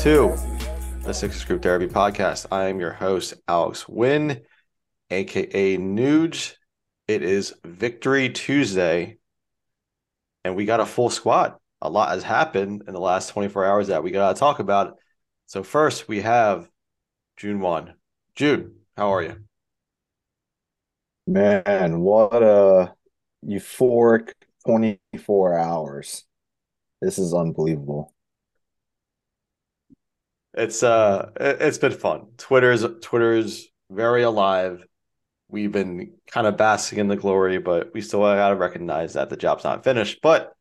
to the Sixers Group Therapy Podcast. I am your host, Alex Wynn, aka Nooge. It is Victory Tuesday, and we got a full squad. A lot has happened in the last 24 hours that we got to talk about. So, first, we have Jun 1. Jun, how are you? Man, what a euphoric 24 hours. This is unbelievable. It's uh it's been fun. Twitter's Twitter's very alive. We've been kind of basking in the glory, but we still gotta recognize that the job's not finished. But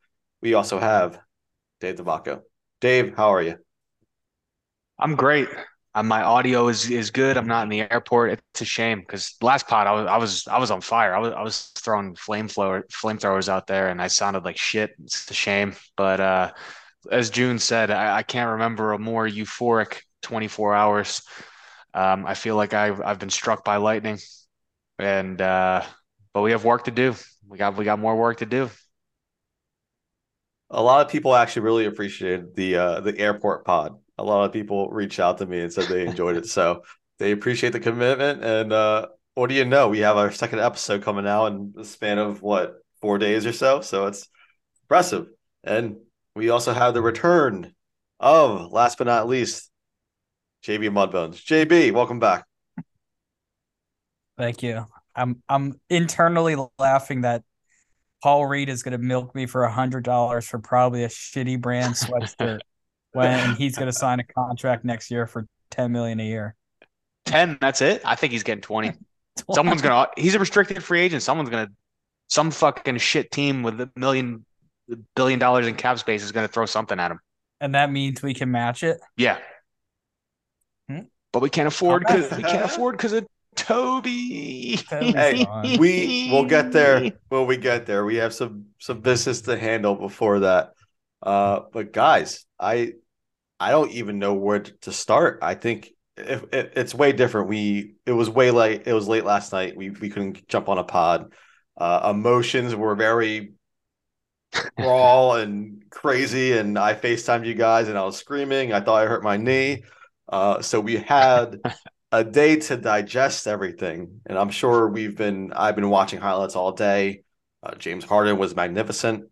we also have Dave DeVacco. Dave, how are you? I'm great. Uh, my audio is is good. I'm not in the airport. It's a shame because last pod I was I was I was on fire. I was I was throwing flamethrower flamethrowers out there, and I sounded like shit. It's a shame, but uh, as Jun said, I, I can't remember a more euphoric 24 hours. Um, I feel like I've I've been struck by lightning, and uh, but we have work to do. We got we got more work to do. A lot of people actually really appreciated the uh, the airport pod. A lot of people reached out to me and said they enjoyed it, so they appreciate the commitment. And uh, what do you know? We have our second episode coming out in the span of what four days or so. So it's impressive. And we also have the return of, last but not least, JB Mudbones. JB, welcome back. Thank you. I'm I'm internally laughing that Paul Reed is going to milk me for a hundred dollars for probably a shitty brand sweatshirt when he's going to sign a contract next year for ten million a year. Ten, that's it. I think he's getting twenty. Someone's gonna. He's a restricted free agent. Someone's gonna. Some fucking shit team with a million billion dollars in cap space is going to throw something at him. And that means we can match it. Yeah. Hmm? But we can't afford because we can't afford because of Toby. hey, we will get there when we get there. We have some some business to handle before that. Uh, but guys, I I don't even know where to start. I think if, it, it's way different. We it was way late. It was late last night. We we couldn't jump on a pod. Uh, emotions were very raw and crazy. And I FaceTimed you guys and I was screaming. I thought I hurt my knee. Uh, so we had a day to digest everything. And I'm sure we've been, I've been watching highlights all day. Uh, James Harden was magnificent.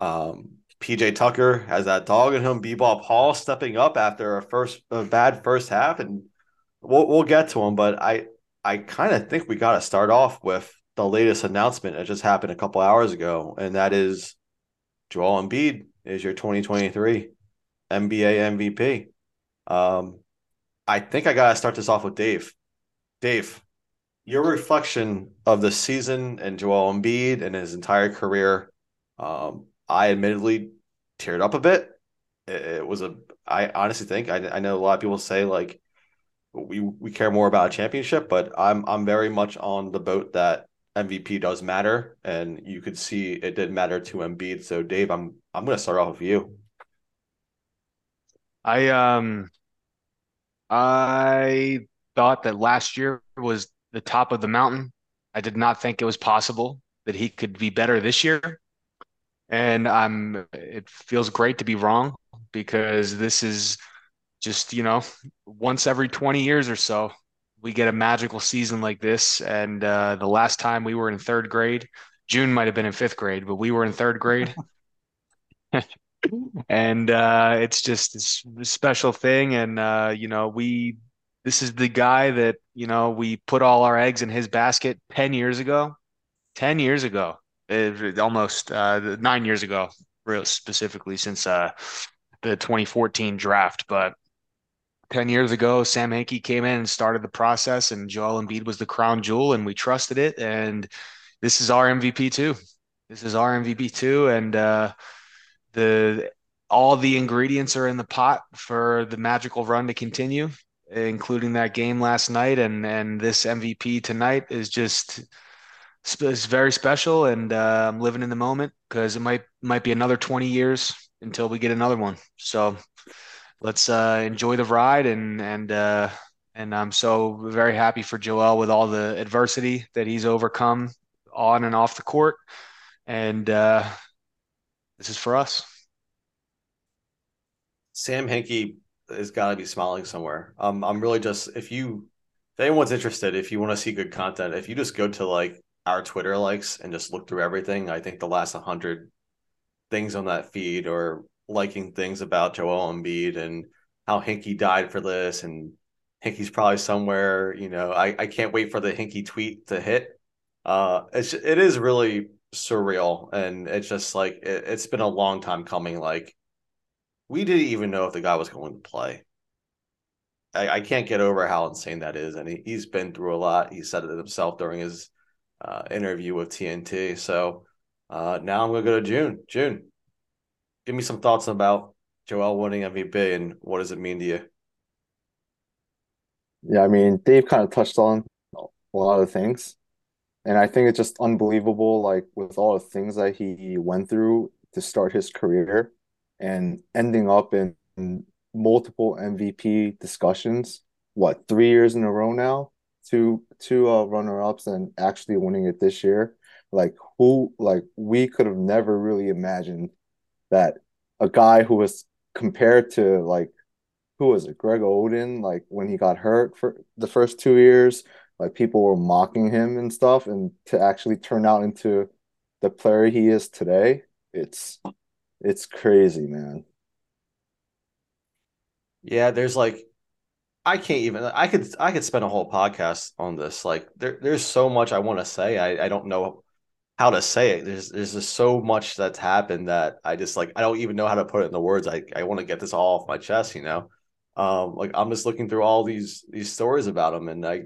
Um, PJ Tucker has that dog in him. B-Ball Paul stepping up after a first a bad first half, and we'll we'll get to him. But I I kind of think we got to start off with the latest announcement that just happened a couple hours ago, and that is Joel Embiid is your 2023 NBA MVP. Um, I think I gotta start this off with Dave. Dave, your reflection of the season and Joel Embiid and his entire career. Um, I admittedly teared up a bit. It, it was a. I honestly think I, I know a lot of people say like we we care more about a championship, but I'm I'm very much on the boat that MVP does matter, and you could see it did matter to Embiid. So, Dave, I'm I'm going to start off with you. I um, I thought that last year was the top of the mountain. I did not think it was possible that he could be better this year, and I'm. It feels great to be wrong because this is just you know once every 20 years or so we get a magical season like this. And uh, the last time we were in third grade, June might have been in fifth grade, but we were in third grade. and uh, it's just a special thing. And, uh, you know, we, this is the guy that, you know, we put all our eggs in his basket 10 years ago. 10 years ago, almost uh, nine years ago, real specifically since uh, the 2014 draft. But 10 years ago, Sam Hinkie came in and started the process, and Joel Embiid was the crown jewel, and we trusted it. And this is our MVP too. This is our MVP too. And uh, the all the ingredients are in the pot for the magical run to continue, including that game last night. And and this MVP tonight is just is very special. And uh, I'm living in the moment because it might might be another 20 years until we get another one. So let's uh, enjoy the ride and and uh, and I'm so very happy for Joel with all the adversity that he's overcome on and off the court. and uh, this is for us. Sam Hinkie has got to be smiling somewhere. Um, I'm really just if you if anyone's interested, if you want to see good content, if you just go to like our Twitter likes and just look through everything, I think the last hundred things on that feed or liking things about Joel Embiid and how Hinkie died for this and Hinkie's probably somewhere, you know, I, I can't wait for the Hinkie tweet to hit. Uh it's it is really surreal and it's just like it, it's been a long time coming. Like we didn't even know if the guy was going to play. I, I can't get over how insane that is. And he, he's been through a lot. He said it himself during his uh, interview with TNT. So uh, now I'm going to go to June. June, give me some thoughts about Joel winning MVP and what does it mean to you? Yeah, I mean, Dave kind of touched on a lot of things. And I think it's just unbelievable, like with all the things that he went through to start his career and ending up in, multiple MVP discussions. What, three years in a row now? Two two uh, runner ups and actually winning it this year. Like who like we could have never really imagined that a guy who was compared to like who was it, Greg Oden, like when he got hurt for the first two years, like people were mocking him and stuff, and to actually turn out into the player he is today, it's it's crazy, man. Yeah, there's like I can't even I could I could spend a whole podcast on this. Like there there's so much I want to say. I, I don't know how to say it. There's there's just so much that's happened that I just like I don't even know how to put it in the words. I, I want to get this all off my chest, you know. Um like I'm just looking through all these these stories about him and I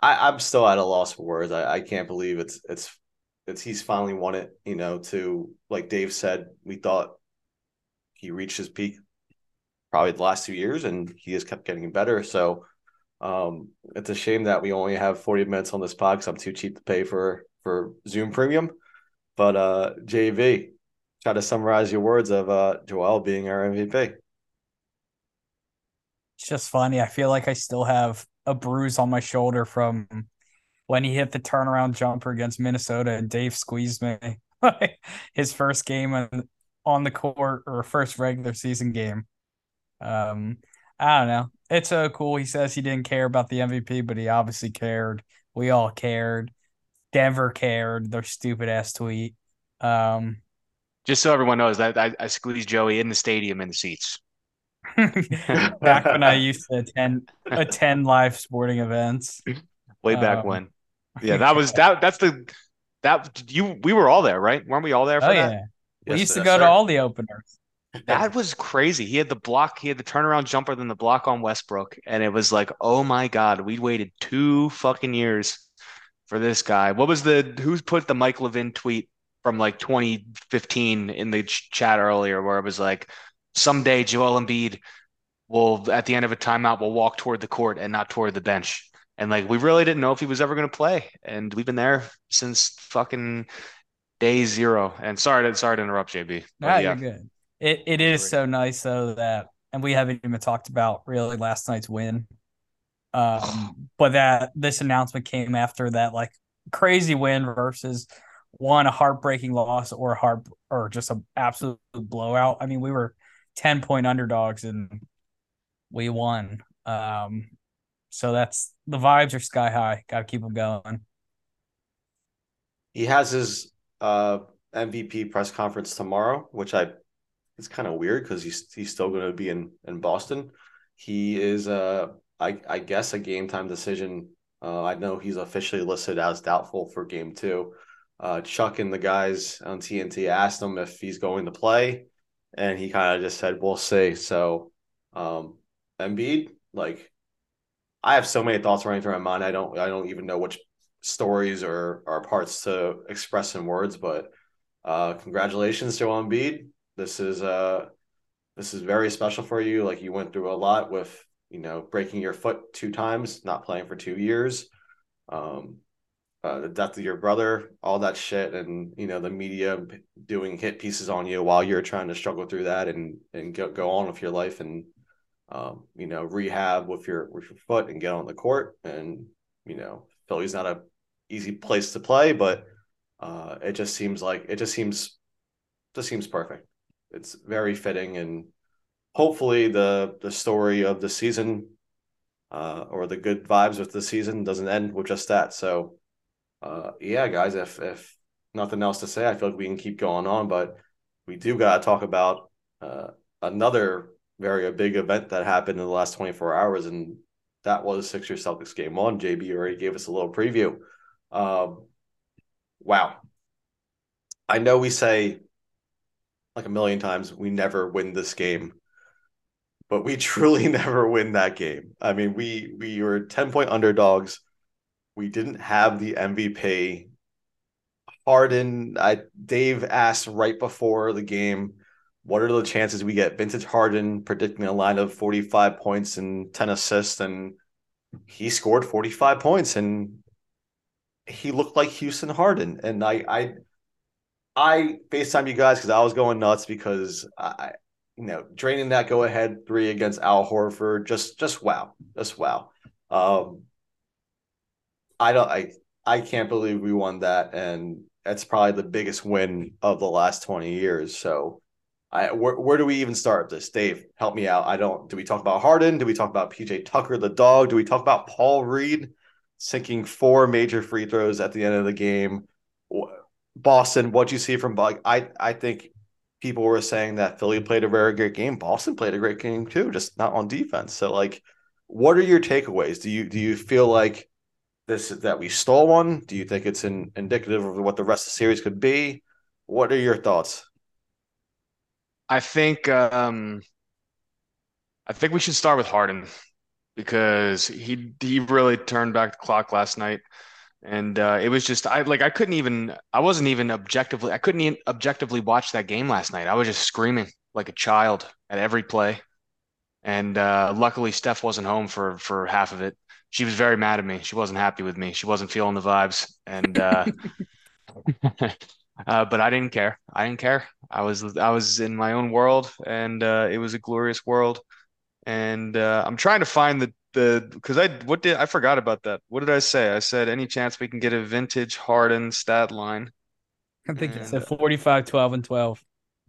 I, I'm still at a loss for words. I, I can't believe it's it's it's he's finally won it, you know, to like Dave said, we thought he reached his peak probably the last two years and he has kept getting better. So um, it's a shame that we only have 40 minutes on this pod because I'm too cheap to pay for for Zoom premium. But uh JB, try to summarize your words of uh Joel being our MVP. It's just funny. I feel like I still have a bruise on my shoulder from when he hit the turnaround jumper against Minnesota and Dave squeezed me. His first game on, on the court or first regular season game. Um, I don't know. It's so cool. He says he didn't care about the MVP, but he obviously cared. We all cared. Denver cared. Their stupid ass tweet. Um, just so everyone knows that I, I squeezed Joey in the stadium in the seats. back when I used to attend attend live sporting events. Way back um, when. Yeah, that was that that's the that you we were all there, right? Weren't we all there for oh, that? Yeah. We yes, used to go sir. to all the openers. That was crazy. He had the block, he had the turnaround jumper, then the block on Westbrook. And it was like, oh my God, we waited two fucking years for this guy. What was the who's put the Mike Levin tweet from like 2015 in the chat earlier where it was like, someday Joel Embiid will at the end of a timeout will walk toward the court and not toward the bench. And like we really didn't know if he was ever going to play. And we've been there since fucking day zero. And sorry to sorry to interrupt, JB. No, yeah, you're good. It it is so nice though that, and we haven't even talked about really last night's win. Um, but that this announcement came after that like crazy win versus one a heartbreaking loss or a heart or just an absolute blowout. I mean, we were ten point underdogs and we won. Um, so that's the vibes are sky high. Got to keep them going. He has his uh MVP press conference tomorrow, which I it's kind of weird because he's he's still going to be in in Boston. He is uh I I guess a game time decision. Uh, I know he's officially listed as doubtful for game two. Uh, Chuck and the guys on TNT asked him if he's going to play, and he kind of just said, "We'll see." So, um, Embiid, like, I have so many thoughts running through my mind. I don't I don't even know which stories or or parts to express in words, but uh, congratulations, Joel Embiid this is uh this is very special for you. Like you went through a lot with you know breaking your foot two times, not playing for two years, um, uh, the death of your brother, all that shit, and you know the media doing hit pieces on you while you're trying to struggle through that and and go go on with your life and um, you know rehab with your with your foot and get on the court and you know Philly's not a easy place to play, but Uh, it just seems like it just seems just seems perfect. It's very fitting, and hopefully the the story of the season uh, or the good vibes with the season doesn't end with just that. So, uh, yeah, guys, if if nothing else to say, I feel like we can keep going on, but we do got to talk about uh, another very big event that happened in the last 24 hours, and that was Sixers Celtics game one. JB already gave us a little preview. Um, wow. I know we say like a million times we never win this game, but we truly never win that game. I mean, we we were 10 point underdogs. We didn't have the MVP. Harden, I Dave asked right before the game, what are the chances we get vintage Harden predicting a line of 45 points and 10 assists and he scored 45 points and he looked like Houston Harden and I I I FaceTime you guys because I was going nuts because I you know draining that go ahead three against Al Horford just just wow just wow um I don't I I can't believe we won that and that's probably the biggest win of the last 20 years so I where, where do we even start this? Dave, help me out. I don't. Do we talk about Harden? Do we talk about PJ Tucker, the dog? Do we talk about Paul Reed sinking four major free throws at the end of the game? Boston, what do you see from Bug? I I think people were saying that Philly played a very great game. Boston played a great game too, just not on defense. So like, what are your takeaways? Do you do you feel like this that we stole one? Do you think it's in, indicative of what the rest of the series could be? What are your thoughts? I think um, I think we should start with Harden because he he really turned back the clock last night, and uh, it was just I like I couldn't even I wasn't even objectively I couldn't even objectively watch that game last night. I was just screaming like a child at every play, and uh, luckily Steph wasn't home for for half of it. She was very mad at me. She wasn't happy with me. She wasn't feeling the vibes, and uh, Uh, but I didn't care. I didn't care. I was I was in my own world, and uh, it was a glorious world. And uh, I'm trying to find the the because I what did I forgot about that. What did I say? I said any chance we can get a vintage Harden stat line. I think and, you said 45, 12, and 12.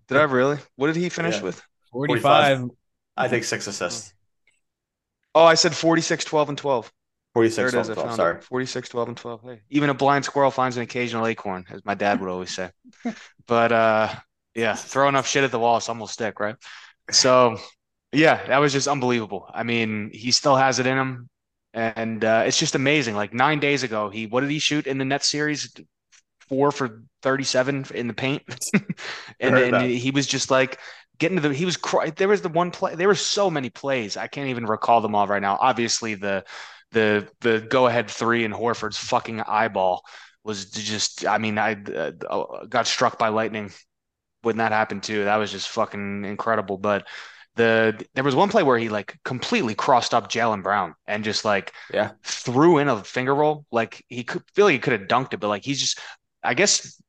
Did I really? What did he finish yeah. with? 45. 45. I think six assists. Oh, I said 46, 12, and 12. 46, 12, 12 sorry. It. 46, 12, and 12. Hey, even a blind squirrel finds an occasional acorn, as my dad would always say. but uh, yeah, throw enough shit at the wall, some will stick, right? So, yeah, that was just unbelievable. I mean, he still has it in him. And uh, it's just amazing. Like nine days ago, he what did he shoot in the net series? Four for 37 in the paint. and, and he was just like, getting to the he was there was the one play there were so many plays i can't even recall them all right now obviously the the the go ahead three in Horford's fucking eyeball was just I mean I uh, got struck by lightning when that happened too. That was just fucking incredible. But the there was one play where he like completely crossed up Jaylen Brown and just like yeah threw in a finger roll. Like he could feel like he could have dunked it, but like he's just I guess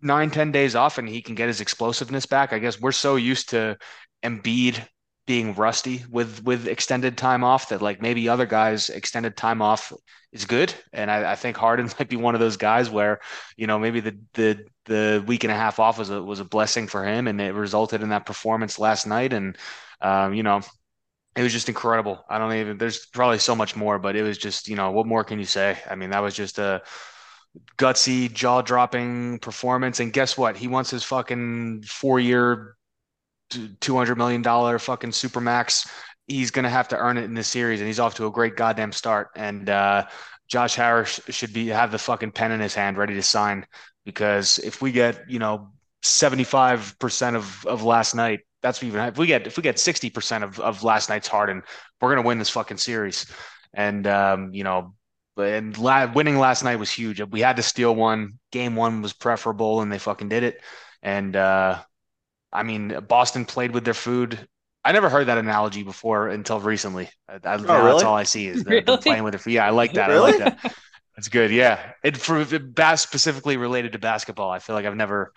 nine ten days off and he can get his explosiveness back. I guess we're so used to Embiid being rusty with with extended time off that like maybe other guys extended time off is good and I, I, think Harden might be one of those guys where you know maybe the the the week and a half off was a was a blessing for him and it resulted in that performance last night and um, you know it was just incredible I don't even there's probably so much more but it was just you know what more can you say I mean that was just a gutsy jaw dropping performance and guess what he wants his fucking four year two hundred million dollar fucking supermax. He's gonna have to earn it in this series, and he's off to a great goddamn start. And uh, Josh Harris should be have the fucking pen in his hand, ready to sign. Because if we get you know seventy five percent of of last night, that's even if we get if we get sixty percent of of last night's Harden, we're gonna win this fucking series. And um, you know, and la- winning last night was huge. We had to steal one. Game one was preferable, and they fucking did it. And uh, I mean, Boston played with their food. I never heard that analogy before until recently. I, I, oh, really? That's all I see is the, really? playing with their food. Yeah, I like that. Really? I like that. That's good. Yeah, it for bas- specifically related to basketball. I feel like I've never,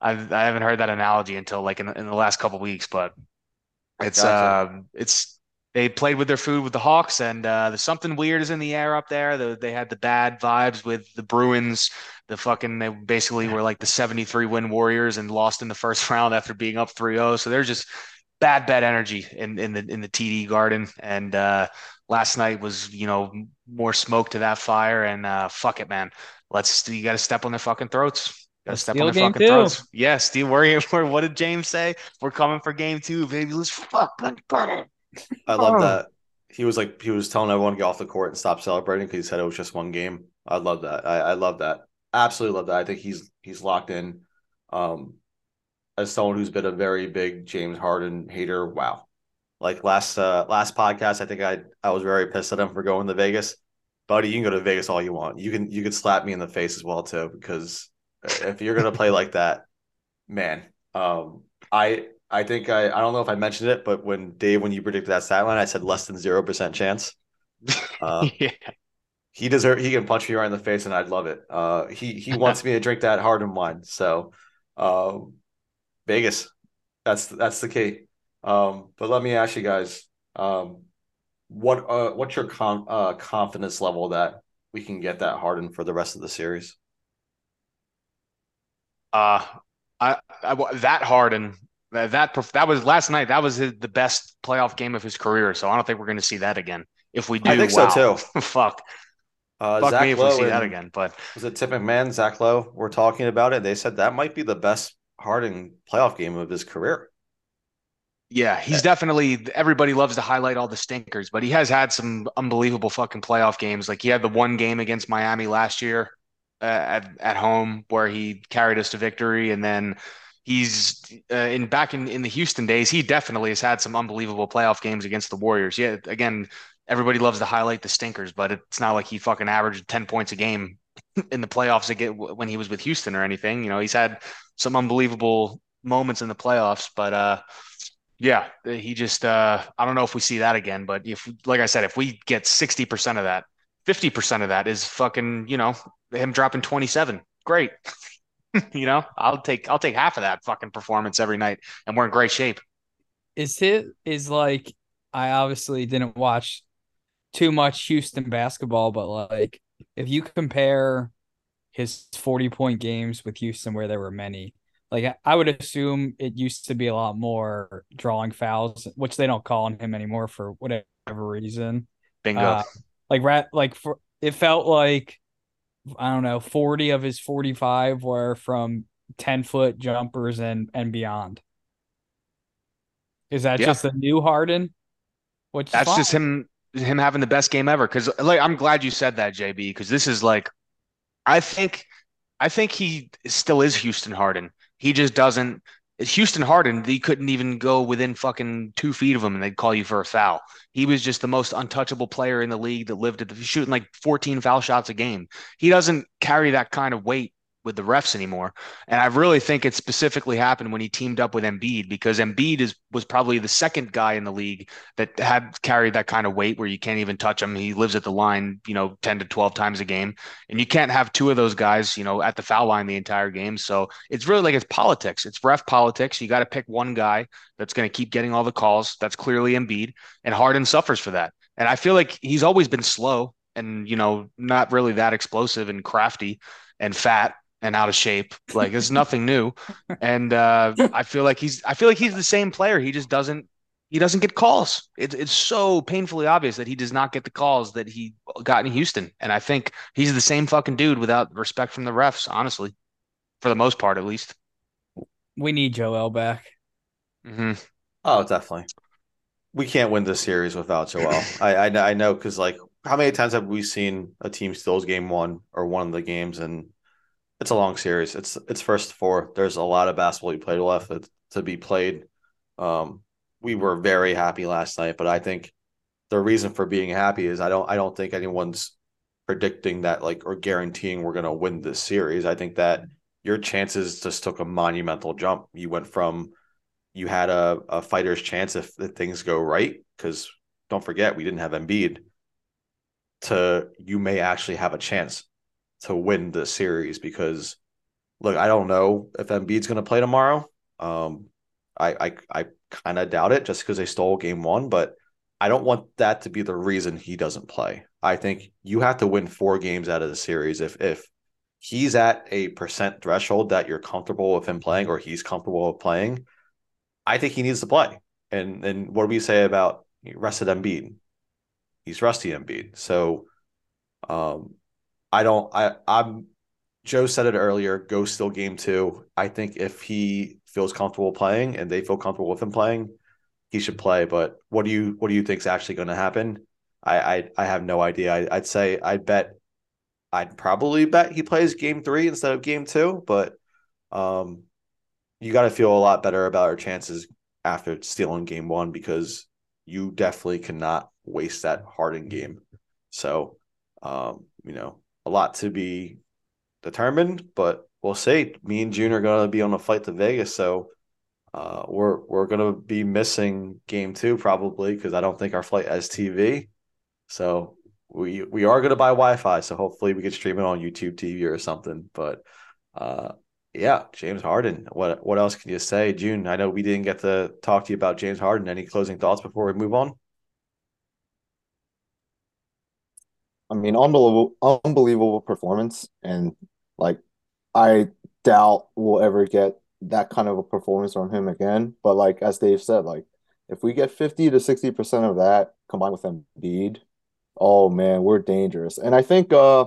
I've I haven't heard that analogy until like in, in the last couple weeks. But it's gotcha. uh, it's they played with their food with the Hawks, and uh, there's something weird is in the air up there. The, they had the bad vibes with the Bruins. The fucking they basically were like the 73 win Warriors and lost in the first round after being up 3-0. So they're just bad, bad energy in in the in the TD Garden. And uh, last night was you know more smoke to that fire. And uh, fuck it, man. Let's you got to step on their fucking throats. Got to step on their fucking two. throats. Yeah, Steve. Worry. What did James say? We're coming for game two, baby. Let's fucking put it. I love oh. that. He was like he was telling everyone to get off the court and stop celebrating because he said it was just one game. I love that. I, I love that. Absolutely love that. I think he's he's locked in. Um, as someone who's been a very big James Harden hater, wow. Like last uh last podcast, I think I I was very pissed at him for going to Vegas. Buddy, you can go to Vegas all you want. You can you can slap me in the face as well too because if you're gonna play like that, man, um, I I think I I don't know if I mentioned it, but when Dave, when you predicted that stat line, I said less than zero percent chance. Uh, yeah. He deserve he can punch me right in the face and I'd love it. Uh, he he wants me to drink that hard and wine. So um, Vegas. That's that's the key. Um, but let me ask you guys, um, what uh, what's your con- uh, confidence level that we can get that Harden for the rest of the series? Uh, I, I that Harden that that that was last night. That was his, the best playoff game of his career. So I don't think we're going to see that again. If we do, I think wow. so too. Fuck. Uh, Fuck Zach me if Lowe we see that again. But was it Tim McMahon, Zach Lowe? We're talking about it. They said that might be the best Harden playoff game of his career. Yeah, he's definitely everybody loves to highlight all the stinkers, but he has had some unbelievable fucking playoff games. Like he had the one game against Miami last year uh, at at home where he carried us to victory, and then he's uh, in back in, in the Houston days, he definitely has had some unbelievable playoff games against the Warriors. Yeah, again, everybody loves to highlight the stinkers, but it's not like he fucking averaged 10 points a game in the playoffs again when he was with Houston or anything. You know, he's had some unbelievable moments in the playoffs, but uh yeah, he just uh I don't know if we see that again, but if like I said, if we get 60% of that, 50% of that is fucking, you know, him dropping 27. Great. you know, I'll take I'll take half of that fucking performance every night, and we're in great shape. Is it is like I obviously didn't watch too much Houston basketball, but like if you compare his 40 point games with Houston where there were many, like I would assume it used to be a lot more drawing fouls, which they don't call on him anymore for whatever reason. Bingo. Uh, like rat like for it felt like I don't know, 40 of his 45 were from 10 foot jumpers and and beyond. Is that yeah. just a new Harden? Which that's fine. just him him having the best game ever. Because like I'm glad you said that, JB, because this is like I think I think he still is Houston Harden. He just doesn't Houston Harden, he couldn't even go within fucking two feet of him and they'd call you for a foul. He was just the most untouchable player in the league that lived at the shooting like 14 foul shots a game. He doesn't carry that kind of weight with the refs anymore. And I really think it specifically happened when he teamed up with Embiid because Embiid is was probably the second guy in the league that had carried that kind of weight where you can't even touch him. He lives at the line, you know, 10 to 12 times a game. And you can't have two of those guys, you know, at the foul line the entire game. So it's really like it's politics. It's ref politics. You got to pick one guy that's going to keep getting all the calls. That's clearly Embiid. And Harden suffers for that. And I feel like he's always been slow and, you know, not really that explosive and crafty and fat and out of shape. Like it's nothing new. And uh, I feel like he's I feel like he's the same player. He just doesn't he doesn't get calls. It's it's so painfully obvious that he does not get the calls that he got in Houston. And I think he's the same fucking dude without respect from the refs, honestly, for the most part, at least. We need Joel back. Mm-hmm. Oh, definitely. We can't win this series without Joel. I, I I know because like how many times have we seen a team steals game one or one of the games and it's a long series. It's it's first four. There's a lot of basketball you played left to be played. Um, we were very happy last night, but I think the reason for being happy is I don't I don't think anyone's predicting that like or guaranteeing we're gonna win this series. I think that your chances just took a monumental jump. You went from you had a, a fighter's chance if, if things go right, because don't forget we didn't have Embiid, to you may actually have a chance to win the series because look, I don't know if Embiid's going to play tomorrow. Um, I I, I kind of doubt it just because they stole game one, but I don't want that to be the reason he doesn't play. I think you have to win four games out of the series if if he's at a percent threshold that you're comfortable with him playing or he's comfortable with playing. I think he needs to play. And and what do we say about rested Embiid? He's rusty Embiid. So um I don't I I'm Joe said it earlier, go still game two. I think if he feels comfortable playing and they feel comfortable with him playing, he should play. But what do you what do you think is actually going to happen? I, I I have no idea. I, I'd say I'd bet I'd probably bet he plays game three instead of game two, but um you got to feel a lot better about our chances after stealing game one because you definitely cannot waste that Harden game. So, um, you know, a lot to be determined, but we'll see. Me and Jun are going to be on a flight to Vegas, so uh, we're we're going to be missing game two probably because I don't think our flight has TV. So we we are going to buy Wi-Fi, so hopefully we can stream it on YouTube TV or something. But uh, yeah, James Harden. What what else can you say, Jun? I know we didn't get to talk to you about James Harden. Any closing thoughts before we move on? I mean, unbelievable, unbelievable performance, and like I doubt we'll ever get that kind of a performance from him again. But like as Dave said, like if we get fifty to sixty percent of that combined with Embiid, oh man, we're dangerous. And I think uh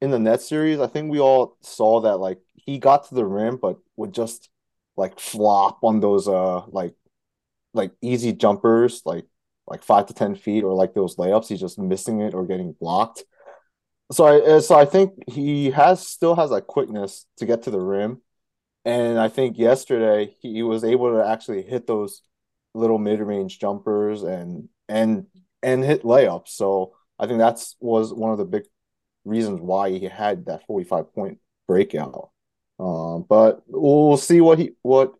in the net series, I think we all saw that like he got to the rim, but would just like flop on those uh like like easy jumpers, like like five to ten feet, or like those layups. He's just missing it or getting blocked. So I uh, so I think he has still has that quickness to get to the rim, and I think yesterday he was able to actually hit those little mid range jumpers and and and hit layups. So I think that's was one of the big reasons why he had that 45 point breakout. Um, but we'll see what he what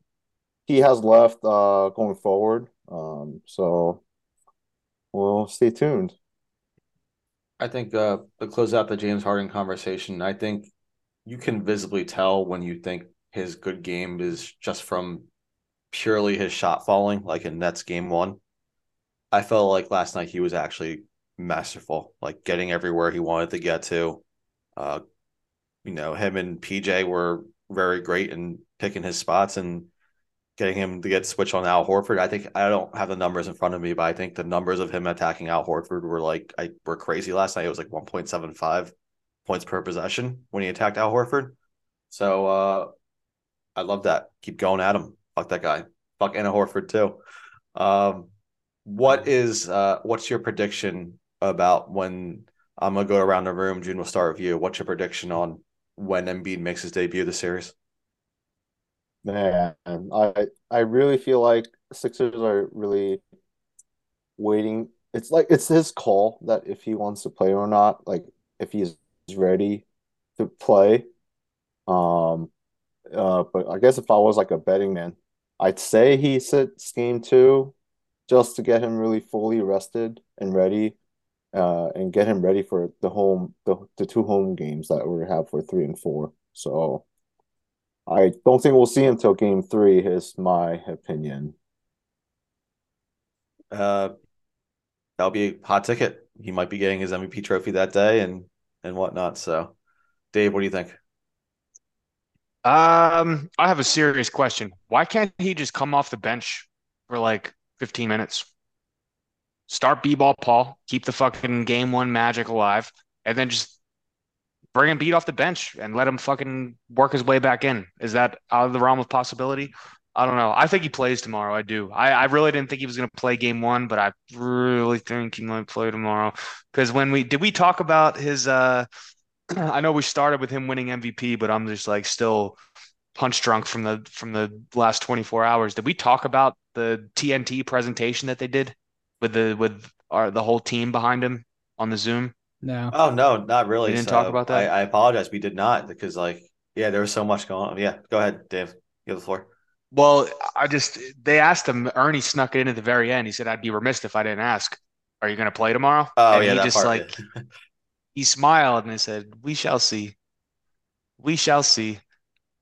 he has left uh, going forward. Um, so we'll stay tuned. I think uh, to close out the James Harden conversation, I think you can visibly tell when you think his good game is just from purely his shot falling, like in Nets game one. I felt like last night he was actually masterful, like getting everywhere he wanted to get to. Uh, you know, him and PJ were very great in picking his spots and getting him to get switched on Al Horford. I think I don't have the numbers in front of me, but I think the numbers of him attacking Al Horford were like I were crazy last night. It was like 1.75 points per possession when he attacked Al Horford. So uh I love that. Keep going at him. Fuck that guy. Fuck Anna Horford too. Um what is uh what's your prediction about when I'm gonna go around the room. Jun will start with you. What's your prediction on when Embiid makes his debut this series? Man, I I really feel like Sixers are really waiting. It's like it's his call that if he wants to play or not, like if he's ready to play. Um, uh, but I guess if I was like a betting man, I'd say he sits game two just to get him really fully rested and ready uh, and get him ready for the home the, the two home games that we have for three and four. So I don't think we'll see him until game three, is my opinion. Uh, that'll be a hot ticket. He might be getting his MVP trophy that day and and whatnot. So, Dave, what do you think? Um, I have a serious question. Why can't he just come off the bench for like 15 minutes? start B-ball Paul, keep the fucking game one magic alive, and then just bring him beat off the bench and let him fucking work his way back in. Is that out of the realm of possibility? I don't know. I think he plays tomorrow. I do. I, I really didn't think he was going to play game one, but I really think he might play tomorrow. Because when we did we talk about his uh I know we started with him winning MVP, but I'm just like still punch drunk from the from the last 24 hours. Did we talk about the TNT presentation that they did? with the with our the whole team behind him on the Zoom? No. Oh no, not really. We didn't so talk about that. I, I, apologize. We did not because like yeah, there was so much going on. Yeah, go ahead, Dave. You have the floor. Well, I just they asked him. Ernie snuck it in at the very end. He said, "I'd be remiss if I didn't ask. Are you going to play tomorrow?" Oh and yeah, he just like he smiled and he said, "We shall see. We shall see."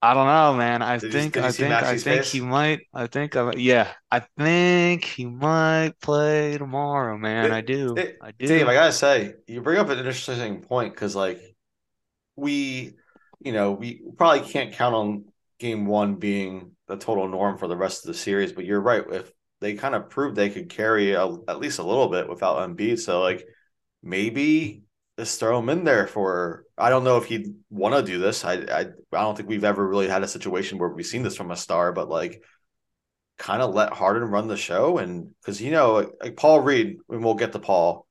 I don't know, man. I Did think you I think I think face? he might. I think I yeah. I think he might play tomorrow, man. I do. It- I do. Dave, I gotta say, you bring up an interesting point because, like, we, you know, we probably can't count on game one being the total norm for the rest of the series. But you're right. If they kind of proved they could carry a, at least a little bit without Embiid, so like maybe just throw him in there for. I don't know if he'd want to do this. I, I I don't think we've ever really had a situation where we've seen this from a star, but like kind of let Harden run the show and because you know like, like Paul Reed, and we'll get to Paul,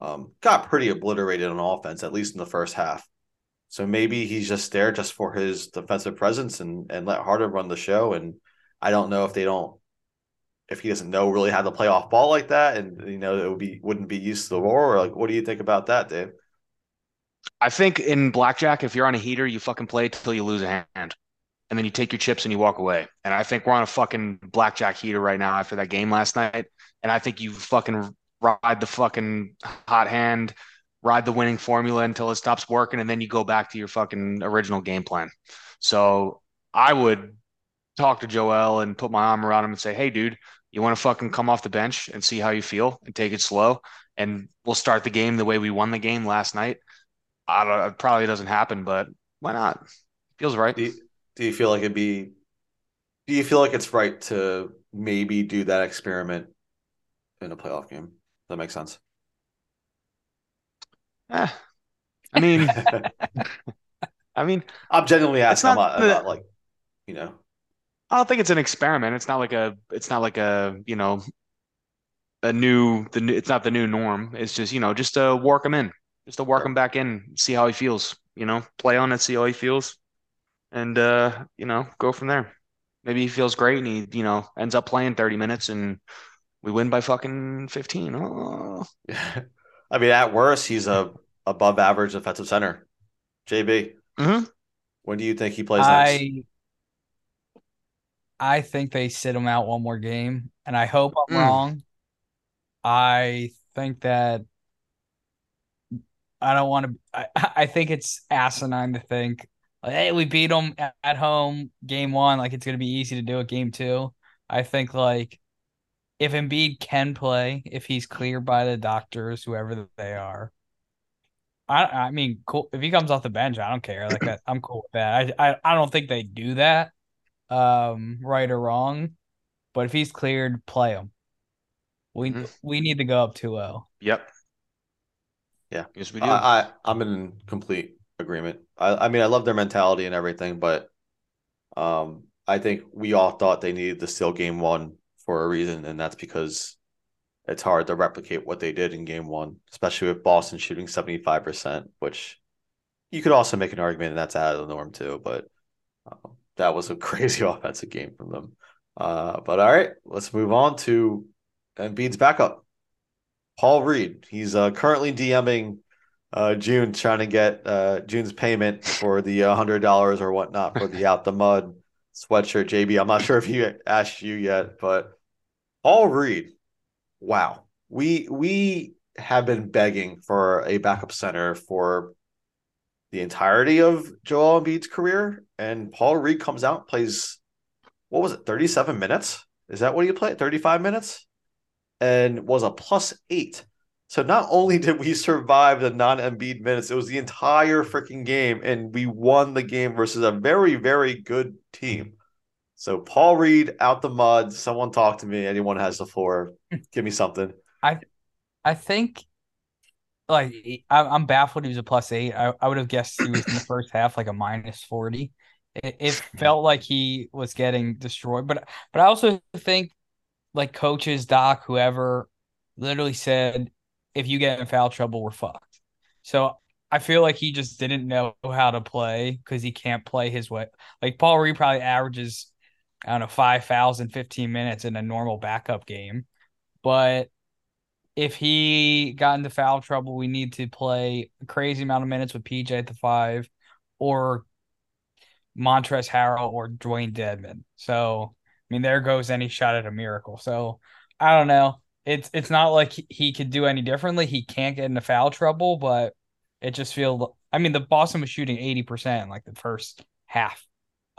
um, got pretty obliterated on offense at least in the first half. So maybe he's just there just for his defensive presence and and let Harden run the show. And I don't know if they don't if he doesn't know really how to play off ball like that, and you know it would be wouldn't be used to the war. Or like, what do you think about that, Dave? I think in blackjack, if you're on a heater, you fucking play till you lose a hand. And then you take your chips and you walk away. And I think we're on a fucking blackjack heater right now after that game last night. And I think you fucking ride the fucking hot hand, ride the winning formula until it stops working, and then you go back to your fucking original game plan. So I would talk to Joel and put my arm around him and say, Hey, dude, you want to fucking come off the bench and see how you feel and take it slow? And we'll start the game the way we won the game last night. I don't. It probably doesn't happen, but why not? Feels right. Do you, do you feel like it'd be? Do you feel like it's right to maybe do that experiment in a playoff game? Does that makes sense? Eh. I mean, I mean, I'm genuinely asking. I'm not not, I'm not like, you know, I don't think it's an experiment. It's not like a. It's not like a. You know, a new. The new. It's not the new norm. It's just you know, just to work them in, just to work him back in, see how he feels. You know, play on it, see how he feels, and uh, you know, go from there. Maybe he feels great and he, you know, ends up playing 30 minutes and we win by fucking 15. Oh. I mean, at worst, he's a above average defensive center. JB, Mhm. when do you think he plays next? I I think they sit him out one more game, and I hope I'm Mm. wrong. I think that I don't want to. I, I think it's asinine to think, like, hey, we beat them at, at home game one, like it's gonna be easy to do it game two. I think like if Embiid can play, if he's cleared by the doctors, whoever they are. I I mean, cool. If he comes off the bench, I don't care. Like I, I'm cool with that. I, I I don't think they do that, um, right or wrong. But if he's cleared, play him. We Mhm. we need to go up 2-0. Yep. Yeah. Yes, we do. I, I I'm in complete agreement. I, I mean, I love their mentality and everything, but um, I think we all thought they needed to steal game one for a reason, and that's because it's hard to replicate what they did in game one, especially with Boston shooting 75%, which you could also make an argument that's out of the norm too, but uh, that was a crazy offensive game from them. Uh, but all right, let's move on to Embiid's backup. Paul Reed. He's uh, currently DMing uh, Jun, trying to get uh, Jun's payment for the uh, hundred dollars or whatnot for the out the mud sweatshirt. JB, I'm not sure if he asked you yet, but Paul Reed. Wow, we we have been begging for a backup center for the entirety of Joel Embiid's career, and Paul Reed comes out plays. What was it? 37 minutes? Is that what he played? 35 minutes? And was a plus eight. So not only did we survive the non Embiid minutes, it was the entire freaking game, and we won the game versus a very, very good team. So Paul Reed out the mud. Someone talk to me. Anyone has the floor. Give me something. I I think like I- I'm baffled he was a plus eight. I, I would have guessed he was in the first half like a minus 40. It, it felt like he was getting destroyed, but but I also think like coaches, Doc, whoever literally said if you get in foul trouble, we're fucked. So I feel like he just didn't know how to play because he can't play his way. Like Paul Reed probably averages, I don't know, five fouls in 15 minutes in a normal backup game. But if he got into foul trouble, we need to play a crazy amount of minutes with PJ at the five or Montrezl Harrell or Dewayne Dedmon. So, mean, there goes any shot at a miracle. So, I don't know. It's it's not like he- could do any differently. He can't get into foul trouble, but it just feels. I mean, the Boston was shooting eighty percent like the first half.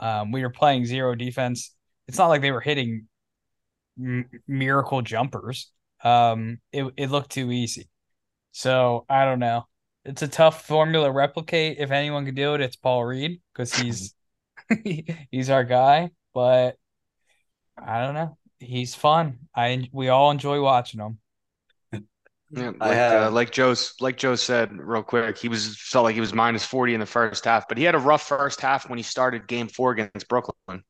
Um, we were playing zero defense. It's not like they were hitting m- miracle jumpers. Um, it it looked too easy. So I don't know. It's a tough formula to replicate. If anyone can do it, it's Paul Reed because he's he's our guy. But I don't know. He's fun. I we all enjoy watching him. Yeah, like have- uh, like Joe's like Joe said real quick, he was felt like he was minus 40 in the first half, but he had a rough first half when he started game four against Brooklyn.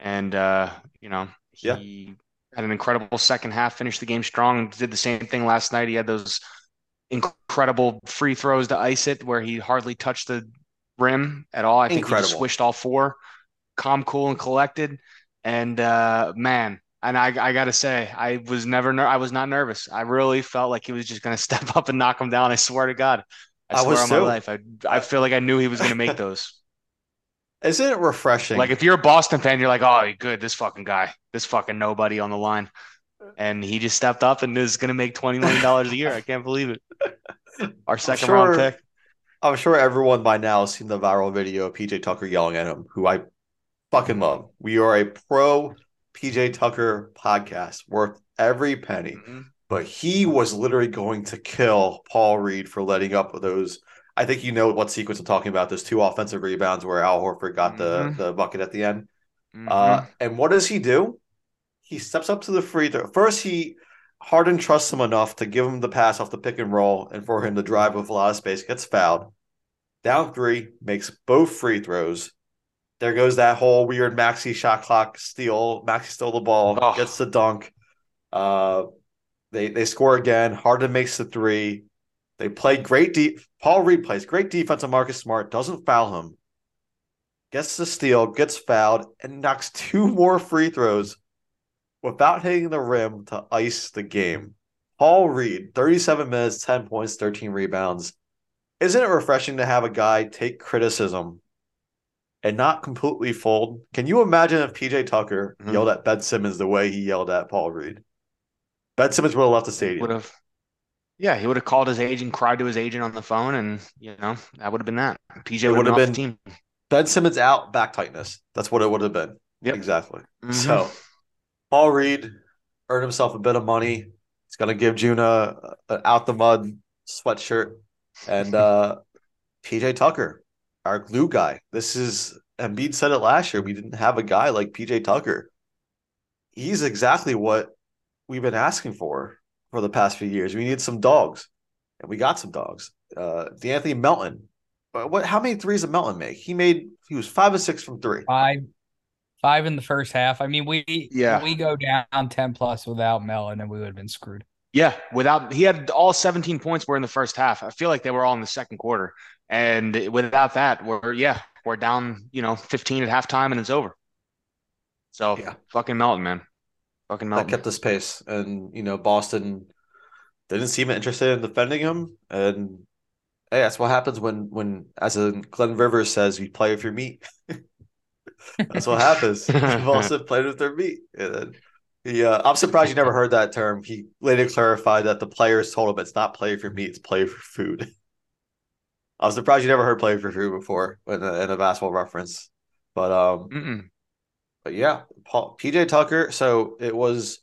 And uh, you know, Yeah. he had an incredible second half, finished the game strong, did the same thing last night. He had those incredible free throws to ice it where he hardly touched the rim at all. I think he just swished all four. Calm, cool, and collected. And uh man, and I, I gotta say, I was never, ner- I was not nervous. I really felt like he was just gonna step up and knock him down. I swear to God, I, I swear on my life. I, I feel like I knew he was gonna make those. Isn't it refreshing? like if you're a Boston fan, you're like, oh, good, this fucking guy, this fucking nobody on the line, and he just stepped up and is gonna make twenty million dollars a year. I can't believe it. Our second sure- round pick. I'm sure everyone by now has seen the viral video of PJ Tucker yelling at him, who I fucking love. We are a pro PJ Tucker podcast worth every penny. Mhm. But he was literally going to kill Paul Reed for letting up those. I think you know what sequence I'm talking about. Those two offensive rebounds where Al Horford got the Mhm. the bucket at the end. Mhm. Uh, and what does he do? He steps up to the free throw. First, he Harden trusts him enough to give him the pass off the pick and roll and for him to drive with a lot of space, gets fouled. Down three, makes both free throws. There goes that whole weird Maxey shot clock steal. Maxey stole the ball, Oh. gets the dunk. Uh, they they score again. Harden makes the three. They play great deep. Paul Reed plays great defense on Marcus Smart, doesn't foul him gets the steal, gets fouled, and knocks two more free throws without hitting the rim to ice the game. Paul Reed, 37 minutes, 10 points, 13 rebounds. Isn't it refreshing to have a guy take criticism and not completely fold? Can you imagine if PJ Tucker Mhm. yelled at Ben Simmons the way he yelled at Paul Reed? Ben Simmons would have left the stadium. would have yeah he would have called his agent cried to his agent on the phone and you know that would have been that pj would have been been- Ben Simmons out, back tightness. That's what it would have been. Yep. Exactly. Mhm. So, Paul Reed earned himself a bit of money. He's going to give Juna an out the mud sweatshirt. And uh, PJ Tucker, our glue guy. This is, Embiid said it last year. We didn't have a guy like PJ Tucker. He's exactly what we've been asking for for the past few years. We need some dogs, and we got some dogs. Uh, D'Anthony Melton. But what? How many threes did Melton make? He made. He was five or six from three. Five, five in the first half. I mean, we Yeah. we go down ten plus without Melton, and we would have been screwed. Yeah, without he had all 17 points were in the first half. I feel like they were all in the second quarter. And without that, we're yeah, we're down, you know, 15 at halftime and it's over. So Yeah. fucking Melton, man. Fucking that kept this pace. And you know, Boston didn't seem interested in defending him. And hey, that's what happens when when as a Glenn Rivers says, you play with your meat. that's what happens. Boston played with their meat. And then he, uh, I'm surprised you never heard that term. He later clarified that the players told him it's not play for meat, it's play for food. I was surprised you never heard play for food before in a, in a basketball reference. But um, Mm-mm. but yeah, Paul, PJ Tucker. So it was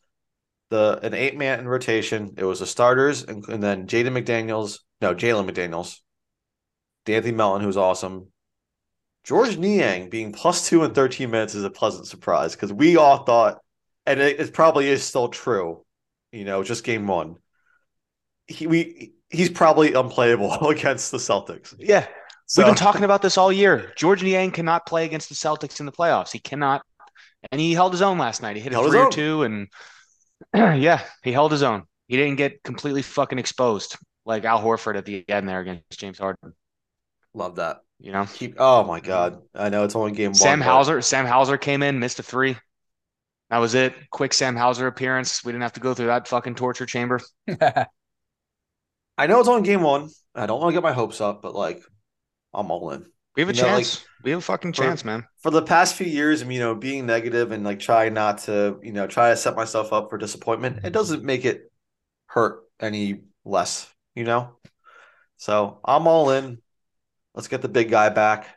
the an eight man in rotation. It was the starters, and, and then Jaden McDaniels. No, Jalen McDaniels. D'Anthony Melton, who's awesome. George Niang being plus two in 13 minutes is a pleasant surprise because we all thought, and it, it probably is still true, you know, just game one. He we he's probably unplayable against the Celtics. Yeah. So We've been talking about this all year. George Niang cannot play against the Celtics in the playoffs. He cannot. And he held his own last night. He hit a Held three or two and yeah, he held his own. He didn't get completely fucking exposed like Al Horford at the end there against James Harden. love that. You know? Keep. Oh my god, I know it's only game one. Sam Hauser, Sam Hauser came in, missed a three. That was it. Quick Sam Hauser appearance. We didn't have to go through that fucking torture chamber. I know it's on game one. I don't want to get my hopes up, but like, I'm all in. We have a You know, like, chance. we have a fucking for- chance, man. For the past few years, I mean, you know, being negative and like trying not to, you know, try to set myself up for disappointment, it doesn't make it hurt any less, you know? So I'm all in. Let's get the big guy back.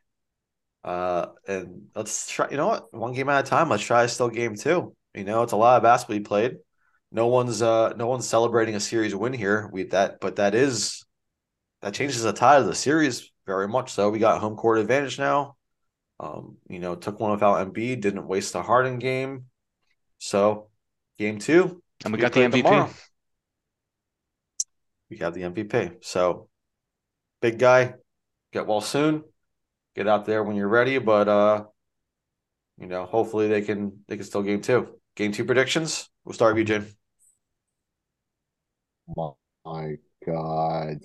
Uh, and let's try. You know what? One game at a time. Let's try still game two. You know, it's a lot of basketball you played. No one's uh no one's celebrating a series win here. We that, but that is that changes the tide of the series very much. So we got home court advantage now. Um, you know, took one without Embiid, didn't waste a Harden game. So game two, And we got the MVP. tomorrow. We got the MVP. So big guy, get well soon. Get out there when you're ready. But uh, you know, hopefully they can they can still game two. Game two predictions. We'll start with you, Jim. My God.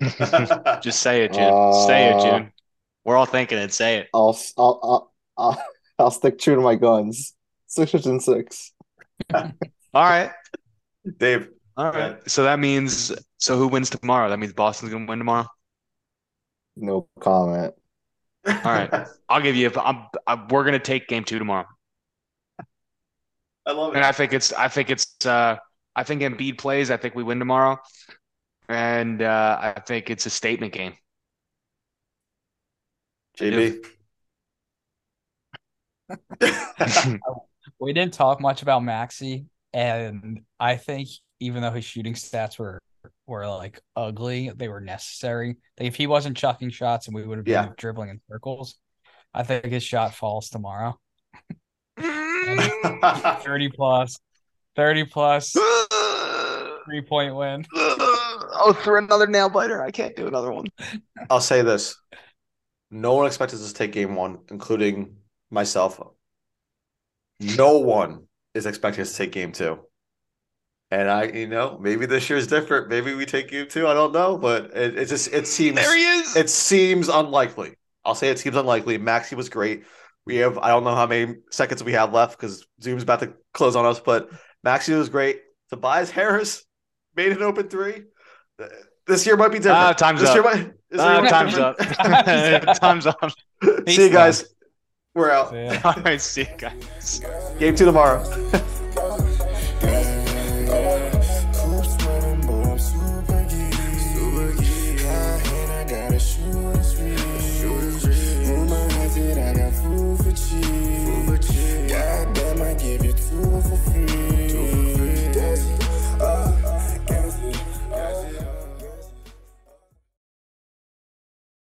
Just say it, Jun. say it, Uh, Jun. We're all thinking it. Say it. I'll I'll I'll I'll, I'll stick true to my guns. Sixers and six. All right. Dave. All right. Yeah. So that means so who wins tomorrow? That means Boston's gonna win tomorrow. No comment. All right. I'll give you. I'm, I'm, we're gonna take game two tomorrow, I love it. and I think it's. I think it's. Uh, I think Embiid plays. I think we win tomorrow, and uh, I think it's a statement game. JB. We didn't talk much about Maxey, and I think even though his shooting stats were were like ugly, they were necessary. If he wasn't chucking shots and we would have been Yeah. dribbling in circles, I think his shot falls tomorrow. 30 plus, 30 plus, three point win. oh, through another nail biter. I can't do another one. I'll say this. No one expected us to take game one, including myself. No one is expecting us to take game two. And I, you know, maybe this year is different. Maybe we take you too. I don't know, but it, it just it seems There he is. it seems unlikely. I'll say it seems unlikely. Maxey was great. We have I don't know how many seconds we have left because Zoom's about to close on us, but Maxey was great. Tobias Harris made an open three. This year might be different. Ah, time's this up. Year might, this year might be time's up. time's up. See you guys. We're out. So, yeah. All right, see you guys. Game two tomorrow.